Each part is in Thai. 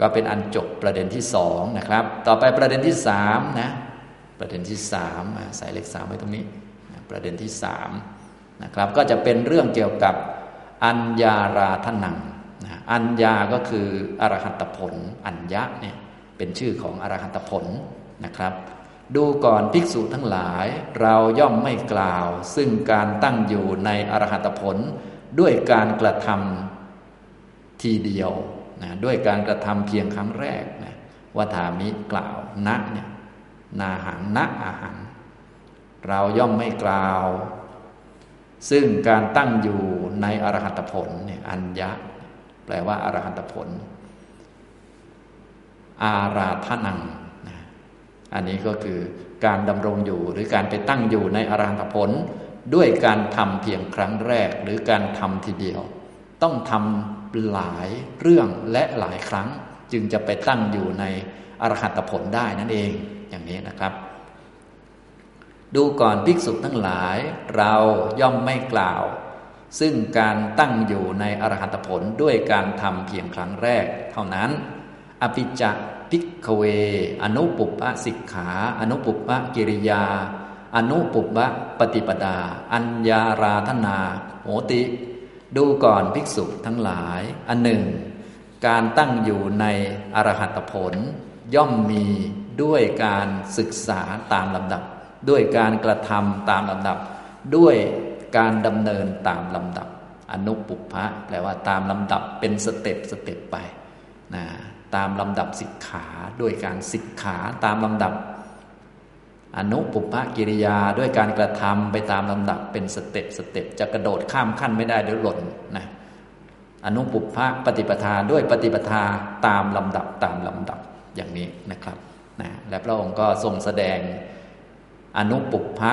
ก็เป็นอันจบประเด็นที่สองนะครับ ต่อไปประเด็นที่สามนะ ประเด็นที่สามใส่เลขสามไว้ตรงนี้ ประเด็นที่สามนะครับ ก็จะเป็นเรื่องเกี่ยวกับอัญญาราธนังนะอัญญาก็คืออรหัตผล อัญญะเนี่ยเป็นชื่อของอรหัตผลนะครับ ดูก่อนภิกษุทั้งหลาย เราย่อมไม่กล่าว ซึ่งการตั้งอยู่ในอรหัตผล ด้วยการกระทำทีเดียว นะด้วยการกระทำเพียงครั้งแรกนะวัฏามิกล่าวณเนี่ยนาหังณอาหัง เราย่อมไม่กล่าว ซึ่งการตั้งอยู่ในอรหัตผลเนี่ยอัญญะ แปลว่าอรหัตผล อาราธนังนะอันนี้ก็คือการดำรงอยู่หรือการไปตั้งอยู่ในอรหัตผล ด้วยการทำเพียงครั้งแรก หรือการทำทีเดียว ต้องทำ หลายเรื่องและหลายครั้ง จึงจะไปตั้งอยู่ในอรหัตผลได้นั่นเองอย่างนี้นะครับ ดูก่อนภิกษุทั้งหลาย เราย่อมไม่กล่าว ซึ่งการตั้งอยู่ในอรหัตผลด้วยการทำเพียงครั้งแรก เท่านั้น อภิจะพิกเว อนุปุปะสิกขา อนุปุปะกิริยา อนุปุปปะปฏิปดา อัญญาราธนา โหติ ดูก่อนภิกษุทั้งหลาย อันหนึ่ง การตั้งอยู่ในอรหัตผล ย่อมมีด้วยการศึกษาตามลำดับ ด้วยการกระทำตามลำดับ ด้วยการดำเนินตามลำดับ อนุปุพะแปลว่าตามลำดับเป็นสเต็ปสเต็ปไปนะตามลำดับสิกขา ด้วยการสิกขาตามลำดับ อนุปุพพกิริยาด้วยการกระทำไปตามลำดับเป็น step step จะกระโดดข้ามขั้นไม่ได้เดี๋ยวหล่นนะอนุปุพพปฏิปทาด้วยปฏิปทาตามลำดับตามลำดับอย่างนี้นะครับนะและพระองค์ก็ทรงแสดงอนุปุพพ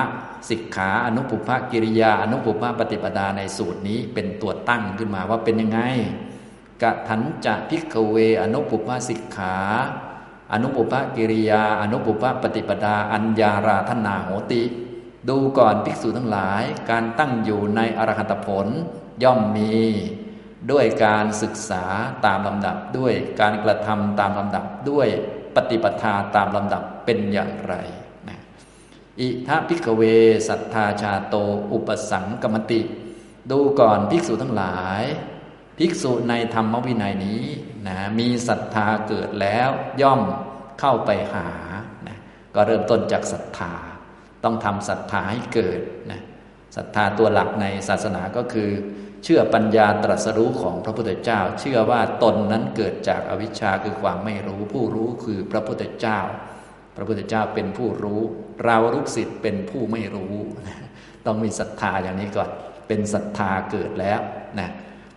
สิกขาอนุปุพพกิริยา อนุปุพพปฏิปทาในสูตรนี้เป็นตัวตั้งขึ้นมาว่าเป็นยังไงกะถัญจะ ภิกขะเว อนุปุพพสิกขา อนุปุพพกิริยา อนุปุพพปฏิปทา อัญญาราธนาโหติ ดูก่อนภิกษุทั้งหลาย การตั้งอยู่ในอรหัตผลย่อมมี ด้วยการศึกษาตามลำดับด้วยการกระทำตามลำดับด้วยปฏิปทาตามลำดับเป็นอย่างไรนะอิธะ ภิกขะเว สัทธาชาโต อุปสังกมติ ดูก่อนภิกษุทั้งหลาย ภิกษุในธรรมวินัยนี้นะมีศรัทธาเกิดแล้วย่อมเข้าไปหานะก็เริ่มต้นจากศรัทธา ต้องทำศรัทธาให้เกิดนะศรัทธาตัวหลักในศาสนาก็คือ เชื่อปัญญาตรัสรู้ของพระพุทธเจ้า เชื่อว่าตนนั้นเกิดจากอวิชชาคือความไม่รู้ ผู้รู้คือพระพุทธเจ้า พระพุทธเจ้าเป็นผู้รู้ เราลูกศิษย์เป็นผู้ไม่รู้ ต้องมีศรัทธาอย่างนี้ก่อน เป็นศรัทธาเกิดแล้วนะ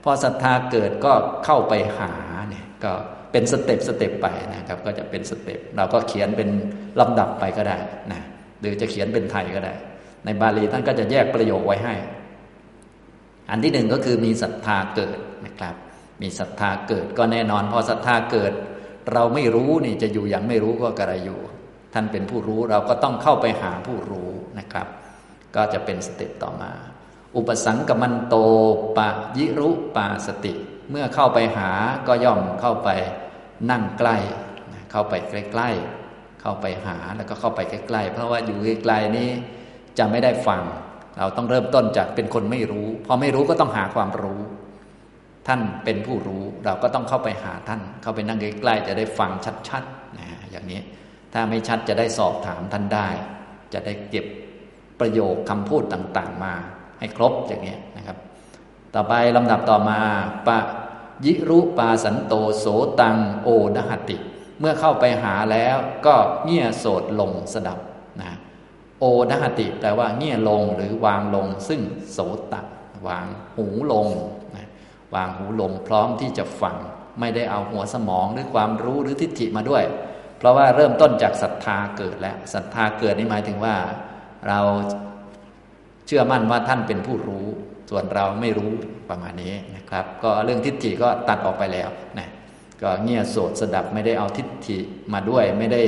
พอศรัทธาเกิดก็เข้าไปหาเนี่ยก็เป็น step step ไปนะครับ ก็จะเป็น step เราก็เขียนเป็นลำดับไปก็ได้นะหรือจะเขียนเป็นไทยก็ได้ ในบาลีท่านก็จะแยกประโยคไว้ให้ อันที่หนึ่งก็คือมีศรัทธาเกิดนะครับ มีศรัทธาเกิดก็แน่นอน พอศรัทธาเกิด เราไม่รู้นี่จะอยู่อย่างไม่รู้ก็กระไรอยู่ ท่านเป็นผู้รู้เราก็ต้องเข้าไปหาผู้รู้นะครับ ก็จะเป็นสเต็ปต่อมา อุปสังกมันโตปะยิรุปาสติ เมื่อเข้าไปหาก็ย่อมเข้าไปนั่งใกล้ เข้าไปใกล้ๆเข้าไปหาแล้วก็เข้าไปใกล้ๆเพราะว่าอยู่ไกลๆนี้จะไม่ได้ฟัง เราต้องเริ่มต้นจากเป็นคนไม่รู้ พอไม่รู้ก็ต้องหาความรู้ ท่านเป็นผู้รู้เราก็ต้องเข้าไปหาท่าน เข้าไปนั่งใกล้ๆจะได้ฟังชัดๆนะอย่างนี้ ถ้าไม่ชัดจะได้สอบถามท่านได้ จะได้เก็บประโยคคำพูดต่างๆมา ให้ครบอย่างนี้นะครับ ต่อไปลำดับต่อมาปะยิรุปาสันโตโสตังโอดหติ เมื่อเข้าไปหาแล้วก็เงี่ยโสดลงสดับนะโอดหติแปลว่าเงี่ยลงหรือวางลง ซึ่งโสตะวางหูลงนะวางหูลงพร้อมที่จะฟังไม่ได้เอาหัวสมองหรือความรู้หรือทิฏฐิมาด้วย เพราะว่าเริ่มต้นจากศรัทธาเกิดแล้วศรัทธาเกิดนี่หมายถึงว่า เรา ชื่อมั่นว่าท่านเป็นผู้รู้ ส่วนเราไม่รู้ประมาณนี้นะครับ ก็เรื่องทิฏฐิก็ตัดออกไปแล้วนะก็เงี่ยโสดสดับไม่ได้เอาทิฏฐิมาด้วยไม่ได้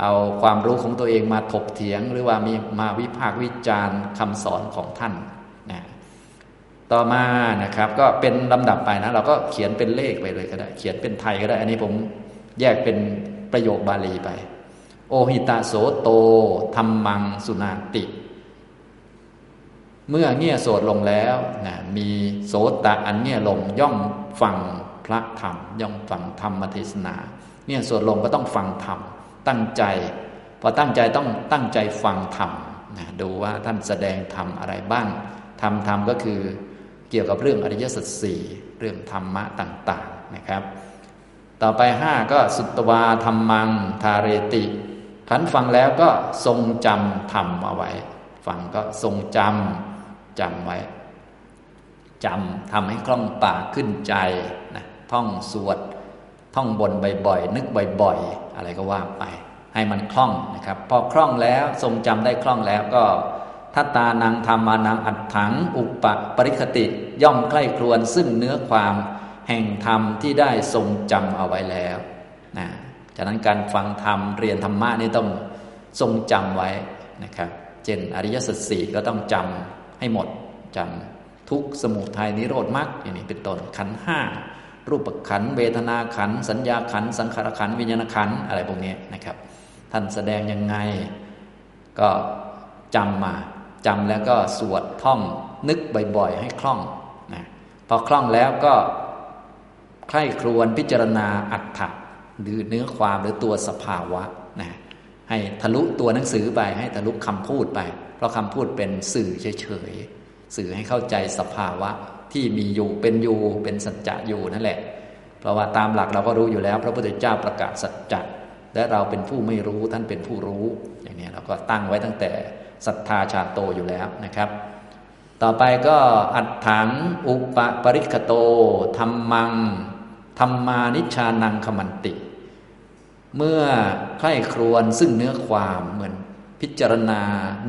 เอาความรู้ของตัวเองมาถกเถียง หรือว่ามีมาวิพากษ์วิจารณ์คำสอนของท่านนะต่อมานะครับ ก็เป็นลำดับไปนะ เราก็เขียนเป็นเลขไปเลยก็ได้ เขียนเป็นไทยก็ได้ อันนี้ผมแยกเป็นประโยคบาลีไป โอหิตาโสโตธรรมังสุนาติ เมื่อเงี่ยโสดลงแล้วนะมีโสตะอันเงี่ยลงย่อมฟังพระธรรม ย่อมฟังธรรมเทศนาเนี่ยโสดลงก็ต้องฟังธรรมตั้งใจพอตั้งใจต้องตั้งใจฟังธรรมนะดูว่าท่านแสดงธรรมอะไรบ้างธรรมธรรมก็คือเกี่ยวกับเรื่องอริยสัจสี่เรื่องธรรมะต่างๆนะครับ ต่อไปห้าก็สุตวาธรรมังทาเรติขันฟังแล้วก็ทรงจำธรรมเอาไว้ ฟังก็ทรงจำ จำไว้จำทำให้คล่องปากขึ้นใจนะท่องสวด ท่องบนบ่อยๆนึกบ่อยๆ อะไรก็ว่าไป ให้มันคล่องนะครับ พอคล่องแล้วทรงจำได้คล่องแล้วก็ทัตานังธรรมานังอัดถัง อุปปริคติย่อมใคร่ครวญซึ่งเนื้อความแห่งธรรมที่ได้ทรงจำเอาไว้แล้วนะจากนั้นการฟังธรรมเรียนธรรมะนี่ต้องทรงจำไว้นะครับ เช่นอริยสัจสี่ก็ต้องจำ ให้หมดจำทุกสมุทัยนิโรธมรรคอย่างนี้เป็นต้นขันห้ารูปขันเวทนาขันสัญญาขันสังขารขันวิญญาณขันอะไรพวกนี้นะครับ ท่านแสดงยังไงก็จำมาจำแล้วก็สวดท่องนึกบ่อยๆ ให้คล่องนะพอคล่องแล้วก็ใคร่ครวญพิจารณาอัตถะหรือเนื้อความหรือตัวสภาวะนะ ให้ทะลุตัวหนังสือไป ให้ทะลุคำพูดไป เพราะคำพูดเป็นสื่อเฉยๆสื่อให้เข้าใจสภาวะที่มีอยู่เป็นอยู่เป็นสัจจะอยู่นั่นแหละ เพราะว่าตามหลักเราก็รู้อยู่แล้ว พระพุทธเจ้าประกาศสัจจะและเราเป็นผู้ไม่รู้ท่านเป็นผู้รู้ อย่างนี้เราก็ตั้งไว้ตั้งแต่ศรัทธาชาโตอยู่แล้วนะครับ ต่อไปก็อัดถังอุปปริคโตธรรมังธรรมานิชานังขมันติ เมื่อใคร่ครวญซึ่งเนื้อความเหมือนพิจารณา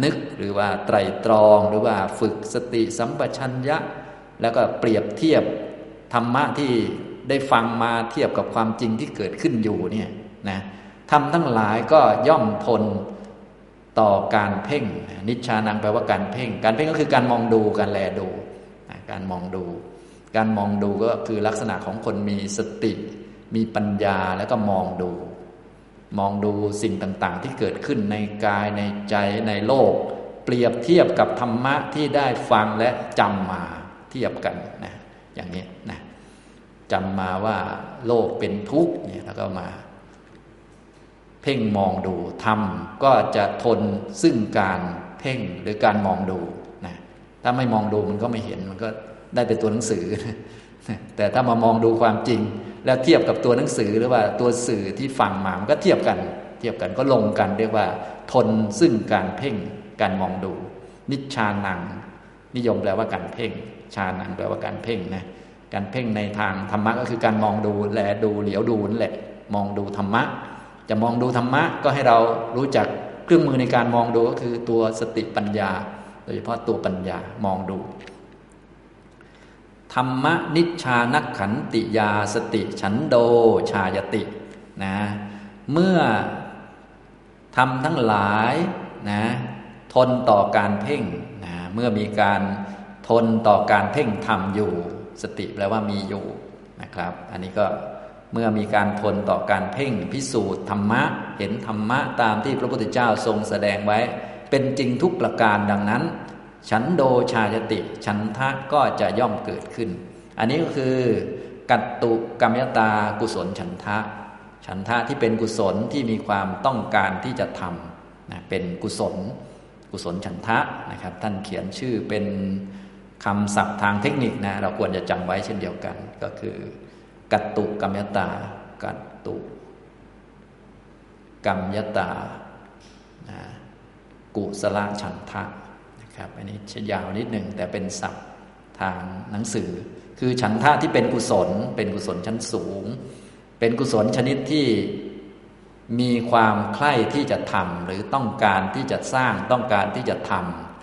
นึกหรือว่าไตรตรองหรือว่าฝึกสติสัมปชัญญะ แล้วก็เปรียบเทียบธรรมะที่ได้ฟังมาเทียบกับความจริงที่เกิดขึ้นอยู่เนี่ยนะทำทั้งหลายก็ย่อมทนต่อการเพ่ง นิชานังแปลว่าการเพ่ง การเพ่งก็คือการมองดูการแลดูการมองดู การมองดูก็คือลักษณะของคนมีสติ มีปัญญาแล้วก็มองดู มองดูสิ่งต่างๆ ที่เกิดขึ้นในกายในใจในโลก เปรียบเทียบกับธรรมะที่ได้ฟังและจำมาเทียบกันนะอย่างนี้นะจำมาว่าโลกเป็นทุกข์เนี่ยแล้วก็มา เพ่งมองดูทำก็จะทนซึ่งการเพ่งหรือการมองดูนะถ้าไม่มองดูมันก็ไม่เห็นมันก็ได้แต่ตัวหนังสือ แต่ถ้ามามองดูความจริง แล้วเทียบกับตัวหนังสือหรือว่าตัวสื่อที่ฟังมามันก็เทียบกัน เทียบกันก็ลงกันเรียกว่า ทนซึ่งการเพ่งการมองดู นิชานัง นิยมแปลว่าการเพ่ง ชานังแปลว่าการเพ่งนะการเพ่งในทางธรรมะก็คือการมองดูแลดูเหลียวดูนั่นแหละ มองดูธรรมะ จะมองดูธรรมะก็ให้เรารู้จักเครื่องมือในการมองดูก็คือตัวสติปัญญา โดยเฉพาะตัวปัญญามองดู ธรรมนิชานักขันติยาสติฉันโดชายตินะเมื่อทำทั้งหลายนะทนต่อการเพ่งนะเมื่อมีการทนต่อการเพ่งทำอยู่ สติแปลว่ามีอยู่นะครับ อันนี้ก็เมื่อมีการทนต่อการเพ่งพิสูจน์ธรรมะ เห็นธรรมะตามที่พระพุทธเจ้าทรงแสดงไว้ เป็นจริงทุกประการดังนั้น ฉันโดชายติ ฉันทะก็จะย่อมเกิดขึ้น อันนี้ก็คือ กัตตุกรรมยตากุศลฉันทะ ฉันทะที่เป็นกุศลที่มีความต้องการที่จะทำนะเป็นกุศล กุศลฉันทะนะครับ ท่านเขียนชื่อเป็นคำศัพท์ทางเทคนิคนะ เราควรจะจำไว้เช่นเดียวกัน ก็คือ กัตตุกรรมยตา กัตตุกรรมยตา กุสลฉันทะ นะครับอันนี้ชยาวนิดหนึ่งแต่เป็นศัพท์ทางหนังสือ คือฉันทะที่เป็นกุศล เป็นกุศลชั้นสูง เป็นกุศลชนิดที่มีความใคร่ที่จะทำหรือต้องการที่จะสร้างต้องการที่จะท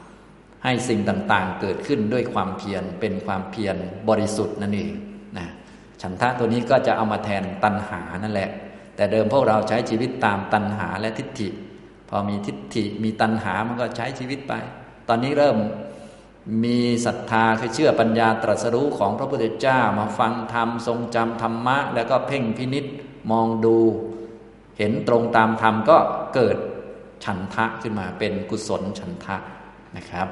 ำให้สิ่งต่างๆ เกิดขึ้นด้วยความเพียรเป็นความเพียรบริสุทธิ์นั่นเองนะฉันทะตัวนี้ก็จะเอามาแทนตัณหานั่นแหละ แต่เดิมพวกเราใช้ชีวิตตามตัณหาและทิฏฐิ พอมีทิฏฐิมีตัณหามันก็ใช้ชีวิตไป ตอนนี้เริ่มมีศรัทธาคือเชื่อปัญญาตรัสรู้ของพระพุทธเจ้ามาฟังธรรมทรงจำธรรมะ แล้วก็เพ่งพินิษมองดู เห็นตรงตามธรรมก็เกิดฉันทะขึ้นมาเป็นกุศลฉันทะนะครับ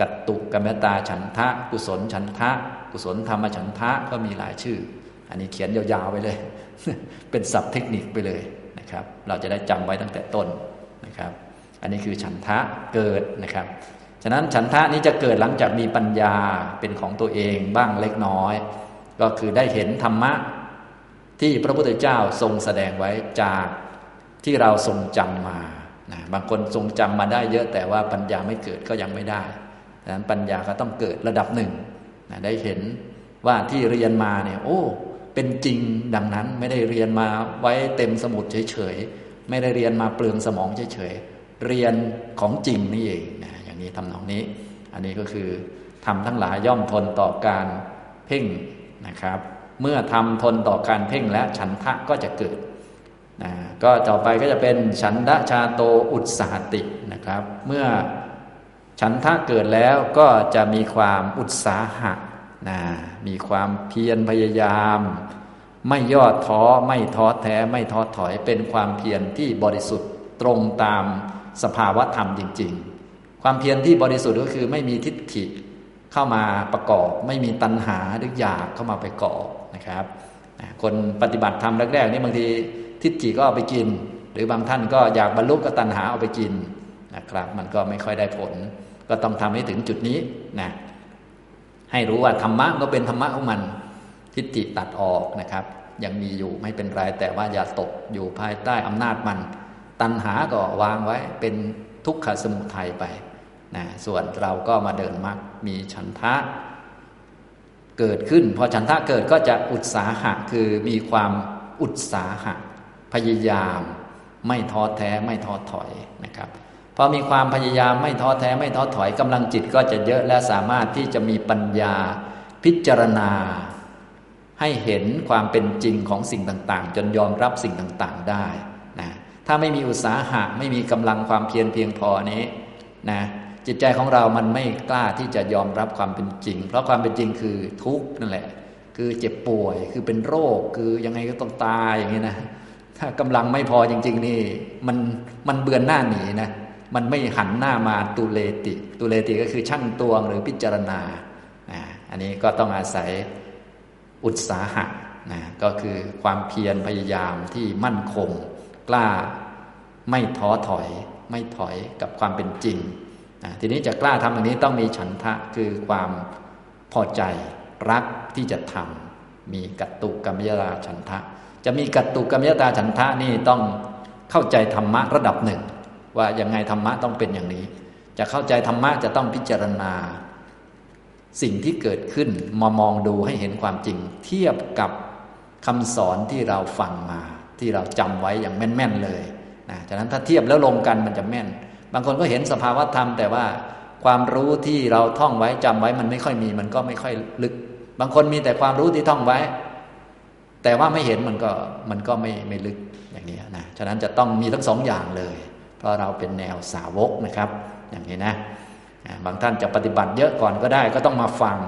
กัตตุกรรมตาฉันทะ กุศลฉันทะ กุศลธรรมฉันทะก็มีหลายชื่อ อันนี้เขียนยาวๆไปเลย เป็นศัพท์เทคนิคไปเลยนะครับ เราจะได้จำไว้ตั้งแต่ต้นนะครับ อันนี้คือฉันทะเกิดนะครับ ฉะนั้นฉันทะนี้จะเกิดหลังจากมีปัญญาเป็นของตัวเองบ้างเล็กน้อย ก็คือได้เห็นธรรมะที่พระพุทธเจ้าทรงแสดงไว้จากที่เราทรงจำมานะบางคนทรงจำมาได้เยอะแต่ว่าปัญญาไม่เกิดก็ยังไม่ได้ดังนั้นปัญญาก็ต้องเกิดระดับหนึ่งนะได้เห็นว่าที่เรียนมาเนี่ยโอ้ เป็นจริงดังนั้นไม่ได้เรียนมาไว้เต็มสมุดเฉยๆไม่ได้เรียนมาเปลืองสมองเฉยๆเรียนของจริงนี่เองนะ อย่างนี้ทำนองนี้ อันนี้ก็คือทำทั้งหลายย่อมทนต่อการเพ่งนะครับ เมื่อทำทนต่อการเพ่งและฉันทะก็จะเกิดนะก็ต่อไปก็จะเป็นฉันทะชาโตอุตสาตินะครับ เมื่อฉันทะเกิดแล้วก็จะมีความอุตสาหะนะมีความเพียรพยายาม ไม่ย่อท้อไม่ท้อแท้ไม่ท้อถอยเป็นความเพียรที่บริสุทธิ์ตรงตามสภาวะธรรมจริง ๆ ความเพียรที่บริสุทธิ์ก็คือไม่มีทิฏฐิเข้ามาประกอบ ไม่มีตัณหาหรืออยากเข้ามาไปก่อนะครับคนปฏิบัติธรรมแรกๆนี่บางทีทิฏฐิก็เอาไปกิน หรือบางท่านก็อยากบรรลุก็ตัณหาเอาไปกินนะครับ มันก็ไม่ค่อยได้ผล ก็ต้องทำให้ถึงจุดนี้นะให้รู้ว่าธรรมะก็เป็นธรรมะของมันทิฏฐิตัดออกนะครับ ยังมีอยู่ไม่เป็นไรแต่ว่าอย่าตกอยู่ภายใต้อำนาจมัน ตัณหาก็วางไว้เป็นทุกขสมุทัยไป นะส่วนเราก็มาเดินมรรคมีฉันทะ เกิดขึ้น พอฉันทะเกิดก็จะอุตสาหะคือมีความอุตสาหะ พยายาม ไม่ท้อแท้ไม่ท้อถอยนะครับพอมีความพยายามไม่ท้อแท้ไม่ท้อถอยกำลังจิตก็จะเยอะและสามารถที่จะมีปัญญาพิจารณา ให้เห็นความเป็นจริงของสิ่งต่าง ๆ จนยอมรับสิ่งต่างๆได้นะถ้าไม่มีอุตสาหะไม่มีกำลังความเพียรเพียงพอนี้นะ จิตใจของเรามันไม่กล้าที่จะยอมรับความเป็นจริง เพราะความเป็นจริงคือทุกข์นั่นแหละ คือเจ็บป่วย คือเป็นโรค คือยังไงก็ต้องตายอย่างนี้นะ ถ้ากำลังไม่พอจริง ๆ นี่ มันมันเบือนหน้าหนีนะ มันไม่หันหน้ามาตุเลติ ตุเลติก็คือช่างตวงหรือพิจารณา อันนี้ก็ต้องอาศัยอุตสาหะนะก็คือความเพียรพยายามที่มั่นคง กล้าไม่ท้อถอย ไม่ถอยกับความเป็นจริง ทีนี้จะกล้าทำอย่างนี้ต้องมีฉันทะคือความพอใจรักที่จะทำมีกัตตุกรรมยราฉันทะ จะมีกัตตุกรรมยตาฉันทะนี่ต้องเข้าใจธรรมะระดับหนึ่ง ว่ายังไงธรรมะต้องเป็นอย่างนี้ จะเข้าใจธรรมะจะต้องพิจารณา สิ่งที่เกิดขึ้นมามองดูให้เห็นความจริง เทียบกับคำสอนที่เราฟังมา ที่เราจำไว้อย่างแม่นๆเลยนะฉะนั้นถ้าเทียบแล้วลงกันมันจะแม่น บางคนก็เห็นสภาวะธรรม แต่ว่าความรู้ที่เราท่องไว้จำไว้มันไม่ค่อยมี มันก็ไม่ค่อยลึก บางคนมีแต่ความรู้ที่ท่องไว้ แต่ว่าไม่เห็นมันก็มันก็ไม่ไม่ลึกอย่างนี้นะฉะนั้นจะต้องมีทั้งสองอย่างเลย เพราะเราเป็นแนวสาวกนะครับ อย่างนี้นะบางท่านจะปฏิบัติเยอะก่อนก็ได้ ก็ต้องมาฟัง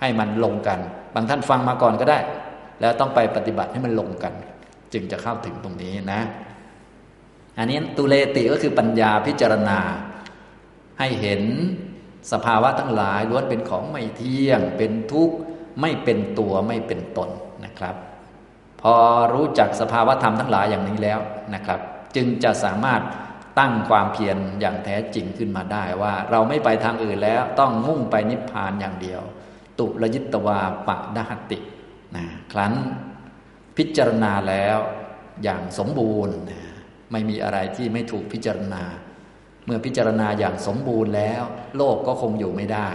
ให้มันลงกัน บางท่านฟังมาก่อนก็ได้ แล้วต้องไปปฏิบัติให้มันลงกัน จึงจะเข้าถึงตรงนี้นะ อันนี้ตุเลติก็คือปัญญาพิจารณา ให้เห็นสภาวะทั้งหลายล้วนเป็นของไม่เที่ยง เป็นทุกข์ไม่เป็นตัวไม่เป็นตนนะครับ พอรู้จักสภาวะธรรมทั้งหลายอย่างนี้แล้วนะครับ จึงจะสามารถตั้งความเพียรอย่างแท้จริงขึ้นมาได้ว่า เราไม่ไปทางอื่นแล้วต้องมุ่งไปนิพพานอย่างเดียว ตุลยิตวาปะดาตินะครั้นพิจารณาแล้วอย่างสมบูรณ์นะ ไม่มีอะไรที่ไม่ถูกพิจารณา เมื่อพิจารณาอย่างสมบูรณ์แล้ว โลกก็คงอยู่ไม่ได้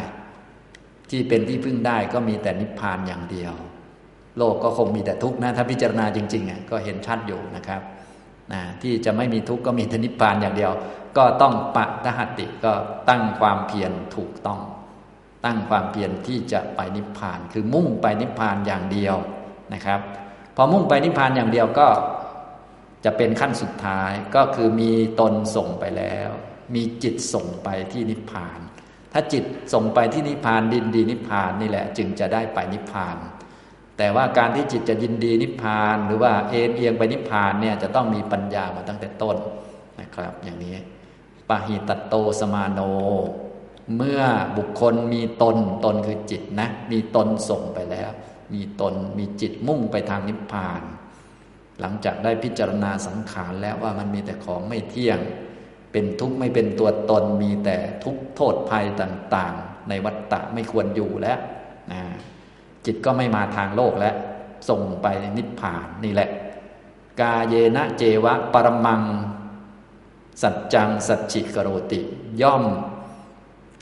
ที่เป็นที่พึ่งได้ก็มีแต่นิพพานอย่างเดียว โลกก็คงมีแต่ทุกข์นะถ้าพิจารณาจริงๆอะก็เห็นชัดอยู่นะครับนะที่จะไม่มีทุกข์ก็มีทนิพพานอย่างเดียว ก็ต้องปะทหัติก็ตั้งความเพียรถูกต้อง ตั้งความเพียรที่จะไปนิพพาน คือมุ่งไปนิพพานอย่างเดียวนะครับ พอมุ่งไปนิพพานอย่างเดียวก็ จะเป็นขั้นสุดท้ายก็คือมีตนส่งไปแล้ว มีจิตส่งไปที่นิพพาน ถ้าจิตส่งไปที่นิพพานดินดีนิพพานนี่แหละ จึงจะได้ไปนิพพาน แต่ว่าการที่จิตจะยินดีนิพพาน หรือว่าเอ็นเอียงไปนิพพานเนี่ยจะต้องมีปัญญามาตั้งแต่ต้นนะครับ อย่างนี้ปหิตโตสมาโน เมื่อบุคคลมีตนตนคือจิตนะ มีตนส่งไปแล้ว มีตนมีจิตมุ่งไปทางนิพพาน หลังจากได้พิจารณาสังขารแล้วว่ามันมีแต่ของไม่เที่ยง เป็นทุกข์ไม่เป็นตัวตนมีแต่ทุกข์โทษภัยต่างๆ ในวัฏฏะไม่ควรอยู่แล้วนะจิตก็ไม่มาทางโลกแล้ว ส่งไปนิพพานนี่แหละ กาเยนะเจวะ ปรมัง สัจจัง สัจจิกโรติ ย่อม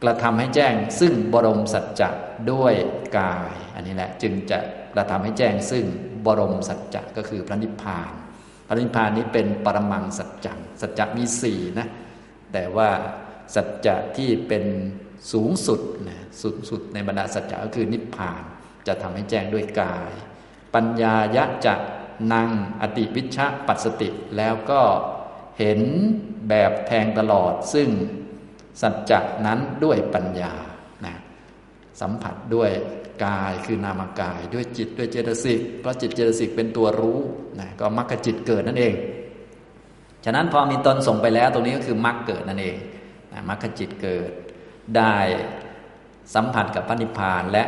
กระทำให้แจ้ง ซึ่งบรมสัจจะด้วยกาย อันนี้แหละ จึงจะกระทำให้แจ้งซึ่ง บรมสัจจะก็คือพระนิพพาน พระนิพพานนี้เป็นปรมังสัจจังสัจจะมีสี่นะแต่ว่าสัจจะที่เป็นสูงสุดนะสุดสุดในบรรดาสัจจะก็คือนิพพาน จะทำให้แจ้งด้วยกาย ปัญญายะจะนังอติวิชะปัสสติ แล้วก็เห็นแบบแทงตลอดซึ่งสัจจะนั้นด้วยปัญญา สัมผัสด้วยกายคือนามกายด้วยจิตด้วยเจตสิกเพราะจิตเจตสิกเป็นตัวรู้นะก็มรรคจิตเกิดนั่นเอง ฉะนั้นพอมีตนส่งไปแล้วตรงนี้ก็คือมรรคเกิดนั่นเองนะมรรคจิตเกิด ได้สัมผัสกับพระนิพพานและ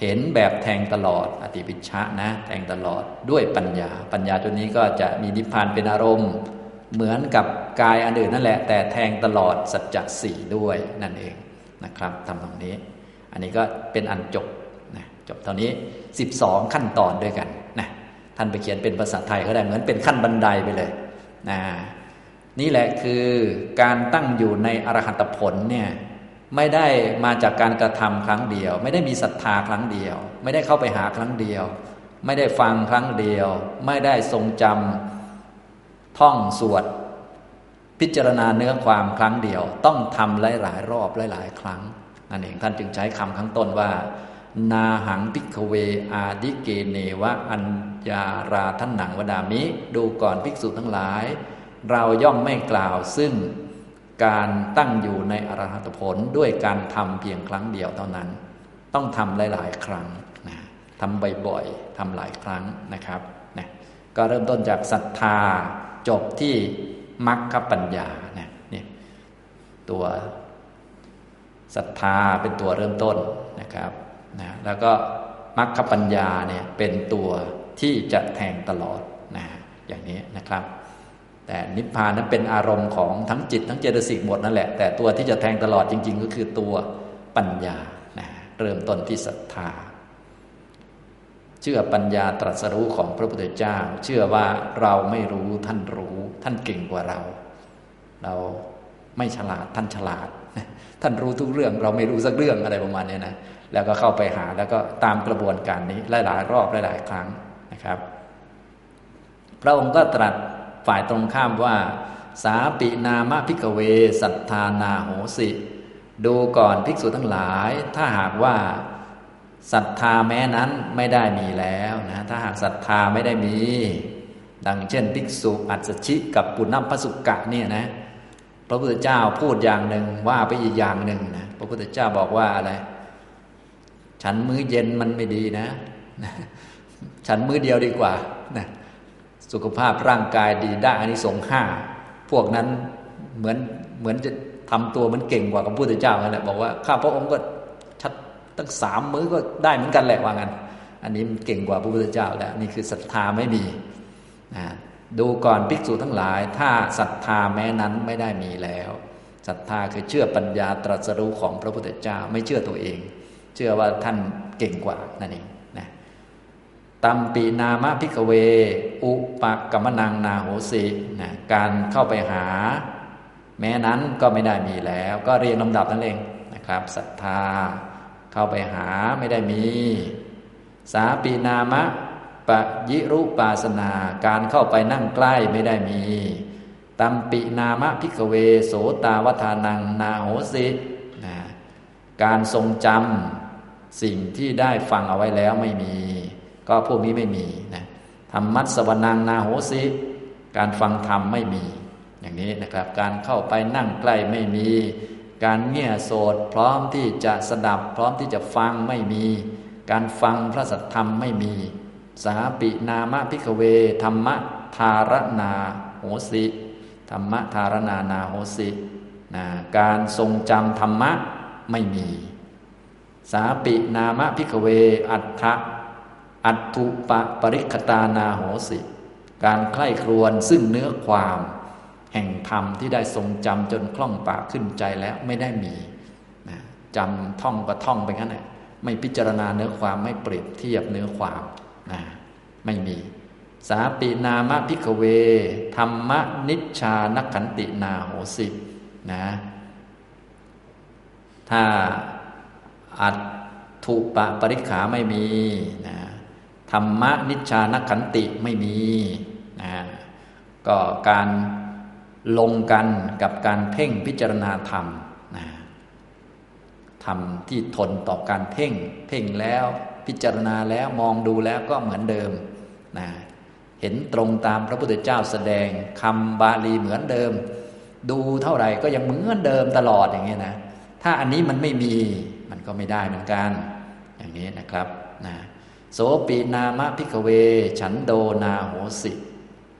เห็นแบบแทงตลอดอติปิชะนะ แทงตลอดด้วยปัญญา ปัญญาตัวนี้ก็จะมีนิพพานเป็นอารมณ์ เหมือนกับกายอันอื่นนั่นแหละ แต่แทงตลอดสัจจะสี่ด้วยนั่นเองนะครับทำตรงนี้ อันนี้ก็เป็นอันจบนะจบเท่านี้ 12 ขั้นตอนด้วยกันนะท่านไปเขียนเป็นภาษาไทยก็ได้เหมือนเป็นขั้นบันไดไปเลยนะนี่แหละคือการตั้งอยู่ในอรหัตผลเนี่ยไม่ได้มาจากการกระทำครั้งเดียว ไม่ได้มีศรัทธาครั้งเดียว ไม่ได้เข้าไปหาครั้งเดียว ไม่ได้ฟังครั้งเดียว ไม่ได้ทรงจำท่องสวด พิจารณาเนื้อความครั้งเดียว ต้องทำหลายหลายรอบหลายหลายครั้ง นั่นเองท่านจึงใช้คำข้างต้นว่า นาหังพิกเว อาดิเกเนวะอัญญาราท่านหนังวดามิ ดูก่อนภิกษุทั้งหลาย เราย่อมไม่กล่าวซึ่งการตั้งอยู่ในอรหัตผลด้วยการทำเพียงครั้งเดียวเท่านั้น ต้องทำหลาย ๆ ครั้งนะทำบ่อยๆทำหลายครั้งนะครับนะก็เริ่มต้นจากศรัทธาจบที่มรรคปัญญาเนี่ยนี่ตัว ศรัทธาเป็นตัวเริ่มต้นนะครับนะแล้วก็มรรคปัญญาเนี่ยเป็นตัวที่จะแทงตลอดนะอย่างนี้นะครับ แต่นิพพานนั้นเป็นอารมณ์ของทั้งจิตทั้งเจตสิกหมดนั่นแหละ แต่ตัวที่จะแทงตลอดจริง ๆ ก็คือตัวปัญญานะเริ่มต้นที่ศรัทธา เชื่อปัญญาตรัสรู้ของพระพุทธเจ้า เชื่อว่าเราไม่รู้ท่านรู้ ท่านเก่งกว่าเรา เราไม่ฉลาดท่านฉลาด ท่านรู้ทุกเรื่อง เราไม่รู้สักเรื่องอะไรประมาณนี้นะแล้วก็เข้าไปหาแล้วก็ตามกระบวนการนี้หลายๆรอบหลายๆครั้งนะครับ พระองค์ก็ตรัสฝ่ายตรงข้ามว่า สาปินามะพิกเว สัทธานาโหสิ ดูก่อนภิกษุทั้งหลาย ถ้าหากว่าศรัทธาแม้นั้นไม่ได้มีแล้วนะถ้าหากศรัทธาไม่ได้มี ดังเช่น ภิกษุอัศชิกับปุณณพสุกะเนี่ยนะ ระพุทธเจ้าพูดอย่างหนึ่งว่าไปอีกอย่างหนึ่งนะพระพุทธเจ้าบอกว่าอะไร ฉันมื้อเย็นมันไม่ดีนะ ฉันมื้อเดียวดีกว่านะสุขภาพร่างกายดีได้อันนี้สงห้าพวกนั้นเหมือนเหมือนจะทำตัวมันเก่งกว่าพระพุทธเจ้าแหละบอกว่าข้าพระองค์ก็ชัดตั้งสามมื้อก็ได้เหมือนกันแหละว่างั้น อันนี้มันเก่งกว่าพระพุทธเจ้าแล้วนี่คือศรัทธาไม่มีนะ ดูก่อนภิกษุทั้งหลาย ถ้าศรัทธาแม้นั้นไม่ได้มีแล้วศรัทธาคือเชื่อปัญญาตรัสรู้ของพระพุทธเจ้าไม่เชื่อตัวเอง เชื่อว่าท่านเก่งกว่านั่นเองนะตัมปีนามะพิกเว อุปกรรมนังนาโหสินะการเข้าไปหา แม้นั้นก็ไม่ได้มีแล้ว ก็เรียงลำดับนั่นเองนะครับศรัทธาเข้าไปหาไม่ได้มี สาปีนามะ ปะยิรุปาสนาการเข้าไปนั่งใกล้ไม่ได้มี ตัมปินามะพิกเว โสตาวัฒานังนาโหสินะการทรงจำสิ่งที่ได้ฟังเอาไว้แล้วไม่มี ก็พวกนี้ไม่มีนะธรรมัสวนังนาโหสิ การฟังธรรมไม่มี อย่างนี้นะครับ การเข้าไปนั่งใกล้ไม่มี การเงี่ยโสดพร้อมที่จะสดับ พร้อมที่จะฟังไม่มี การฟังพระสัทธรรมไม่มี สาปินามะพิกเว ธรรมะทารนาโหสิธรรมะทารนานาโหสินะการทรงจำธรรมะไม่มี สาปินามะพิกเว อัตถะอัตถุปะปริคตานาโหสิ การใคร่ครวญซึ่งเนื้อความ แห่งธรรมที่ได้ทรงจำจนคล่องปากขึ้นใจแล้วไม่ได้มีนะจำท่องก็ท่องไปงั้นแหละไม่พิจารณาเนื้อความไม่เปรียบเทียบเนื้อความ นะไม่มี สาปินามะพิกเว ธรรมนิชานักขันตินาโหสินะ ถ้าอัตถุปะปริขาไม่มีนะธรรมนิชานักขันติไม่มีนะก็การลงกันกับการเพ่งพิจารณาธรรมนะธรรมที่ทนต่อการเพ่ง เพ่งแล้ว พิจารณาแล้วมองดูแล้วก็เหมือนเดิมนะเห็นตรงตามพระพุทธเจ้าแสดงคำบาลีเหมือนเดิม ดูเท่าไหร่ก็ยังเหมือนเดิมตลอดอย่างนี้ยนะถ้าอันนี้มันไม่มีมันก็ไม่ได้เหมือนกันอย่างนี้นะครับนะโสปีนามะพิกเว ฉันโดนาโหสิ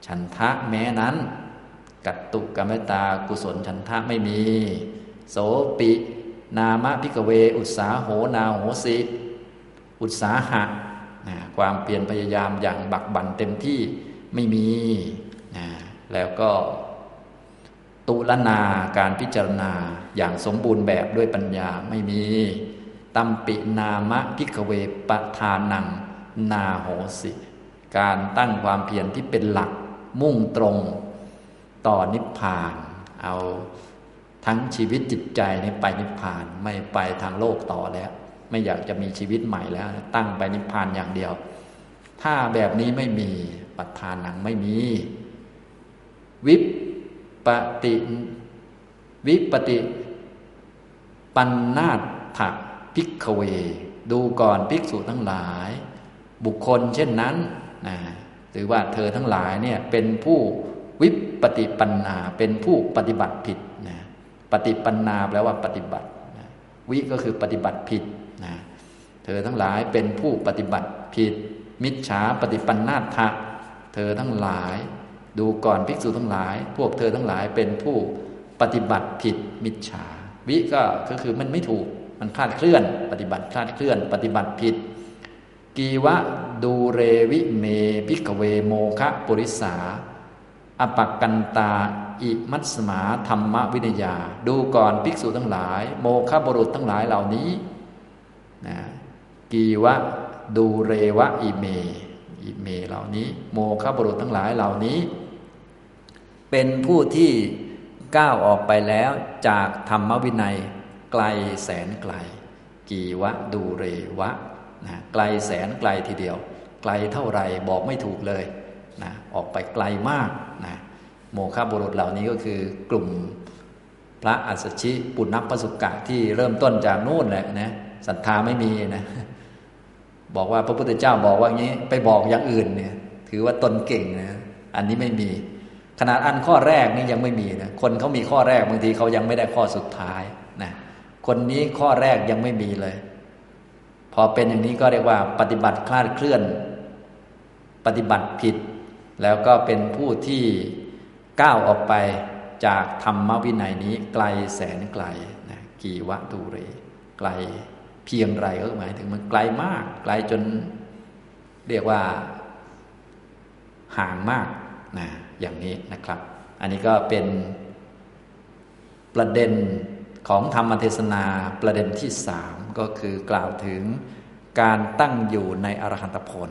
ฉันทะแม้นั้น กัตตุกรรมตากุศลฉันทะไม่มี โสปินามะพิกเว อุตสาโหนาโหสิ อุตสาหะนะความเปลี่ยนพยายามอย่างบักบั่นเต็มที่ไม่มีนะแล้วก็ตุลนาการพิจารณาอย่างสมบูรณ์แบบด้วยปัญญาไม่มีตัมปินามะพิกเวปทานังนาโหสิ การตั้งความเพียรที่เป็นหลักมุ่งตรงต่อนิพพาน เอาทั้งชีวิตจิตใจนี้ไปนิพพานไม่ไปทางโลกต่อแล้ว ไม่อยากจะมีชีวิตใหม่แล้ว ตั้งไปนิพพานอย่างเดียว ถ้าแบบนี้ไม่มีปัฏฐานหนังไม่มี วิปปติวิปติ ปันนาถพิกเว ดูก่อนภิกษุทั้งหลาย บุคคลเช่นนั้นนะหรือว่าเธอทั้งหลายเนี่ยเป็นผู้วิปฏิปันนาเป็นผู้ปฏิบัติผิดนะปฏิปันนาแปลว่าปฏิบัตินะวิก็คือปฏิบัติผิด เธอทั้งหลายเป็นผู้ปฏิบัติผิด มิจฉาปฏิปันนาทะเธอทั้งหลาย ดูก่อนภิกษุทั้งหลาย พวกเธอทั้งหลายเป็นผู้ปฏิบัติผิดมิจฉา วิก็ก็คือมันไม่ถูกมันคลาดเคลื่อน ปฏิบัติคลาดเคลื่อน ปฏิบัติผิด กีวะดูเรวิเมพิกเวโมคะปุริสาอปักกันตาอิมัตสมาธรรมวินยา ดูก่อนภิกษุทั้งหลาย โมฆะบุรุษทั้งหลายเหล่านี้นะ กีวะดูเรวะอิเม อิเมเหล่านี้ โมฆะบุรุษทั้งหลายเหล่านี้ เป็นผู้ที่ก้าวออกไปแล้วจากธรรมวินัยไกลแสนไกล กีวะดูเรวะนะไกลแสนไกลทีเดียว ไกลเท่าไรบอกไม่ถูกเลยนะออกไปไกลมากนะโมฆะบุรุษเหล่านี้ก็คือกลุ่มพระอัสสชิปุณณปสุกะที่เริ่มต้นจากนู่นแหละนะศรัทธาไม่มีนะ บอกว่าพระพุทธเจ้าบอกว่างี้ ไปบอกอย่างอื่นเนี่ย ถือว่าตนเก่งนะอันนี้ไม่มีขนาดอันข้อแรกนี่ยังไม่มีนะคนเขามีข้อแรกบางทีเขายังไม่ได้ข้อสุดท้ายนะคนนี้ข้อแรกยังไม่มีเลย พอเป็นอย่างนี้ก็เรียกว่า ปฏิบัติคลาดเคลื่อน ปฏิบัติผิด แล้วก็เป็นผู้ที่ก้าวออกไปจากธรรมวินัยนี้ไกลแสนไกลนะกีวะดูเร ไกล เพียงไรก็หมายถึงมันไกลมาก ไกลจนเรียกว่าห่างมากนะอย่างนี้นะครับ อันนี้ก็เป็นประเด็นของธรรมเทศนาประเด็นที่สามก็คือกล่าวถึงการตั้งอยู่ในอรหันตผล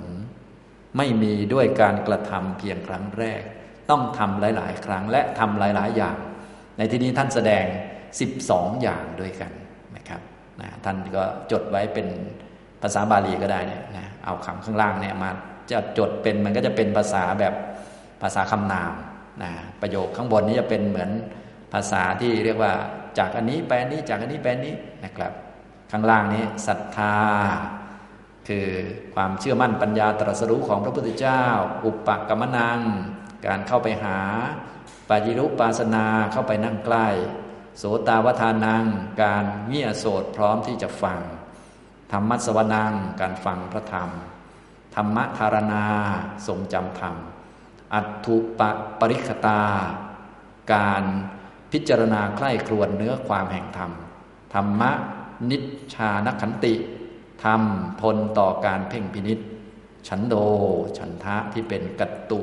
ไม่มีด้วยการกระทำเพียงครั้งแรก ต้องทำหลาย ๆ ครั้งและทำหลาย ๆ อย่าง ในที่นี้ท่านแสดง 12 อย่างด้วยกัน นะท่านก็จดไว้เป็นภาษาบาลีก็ได้เนี่ยนะเอาคำข้างล่างเนี่ยมาจะจดเป็นมันก็จะเป็นภาษาแบบภาษาคำนามนะประโยคข้างบนนี้จะเป็นเหมือนภาษาที่เรียกว่า จากอันนี้แปลนี้จากอันนี้แปลนี้นะครับ ข้างล่างนี้ศรัทธา คือความเชื่อมั่นปัญญาตรัสรู้ของพระพุทธเจ้า อุปกรรมนัง การเข้าไปหาปาจิรุปาสนาเข้าไปนั่งใกล้ โสตาวทานัง การเงี่ยโสดพร้อมที่จะฟัง ธรรมัสวนัง การฟังพระธรรม ธรรมธารณา ทรงจำธรรม อัตถุปปริคตา การพิจารณาใคร่ครวญเนื้อความแห่งธรรม ธรรมะนิชานขันติธรรมพลต่อการเพ่งพินิษฉันโด ฉันทะที่เป็นกัตตุ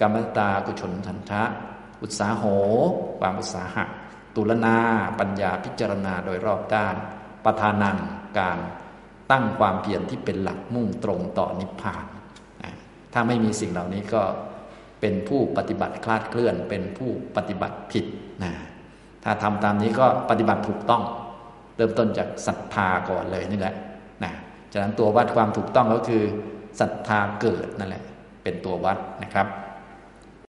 กรรมตากุชนฉันทะ อุตสาโหความอุตสาหะ ตุลนาปัญญาพิจารณาโดยรอบด้าน ประธานังการตั้งความเพียรที่เป็นหลักมุ่งตรงต่อนิพพานถ้าไม่มีสิ่งเหล่านี้ก็เป็นผู้ปฏิบัติคลาดเคลื่อน เป็นผู้ปฏิบัติผิดนะถ้าทำตามนี้ก็ปฏิบัติถูกต้อง เริ่มต้นจากศรัทธาก่อนเลยนี่แหละนะฉะนั้นตัววัดความถูกต้องก็คือศรัทธาเกิดนั่นแหละ เป็นตัววัดนะครับ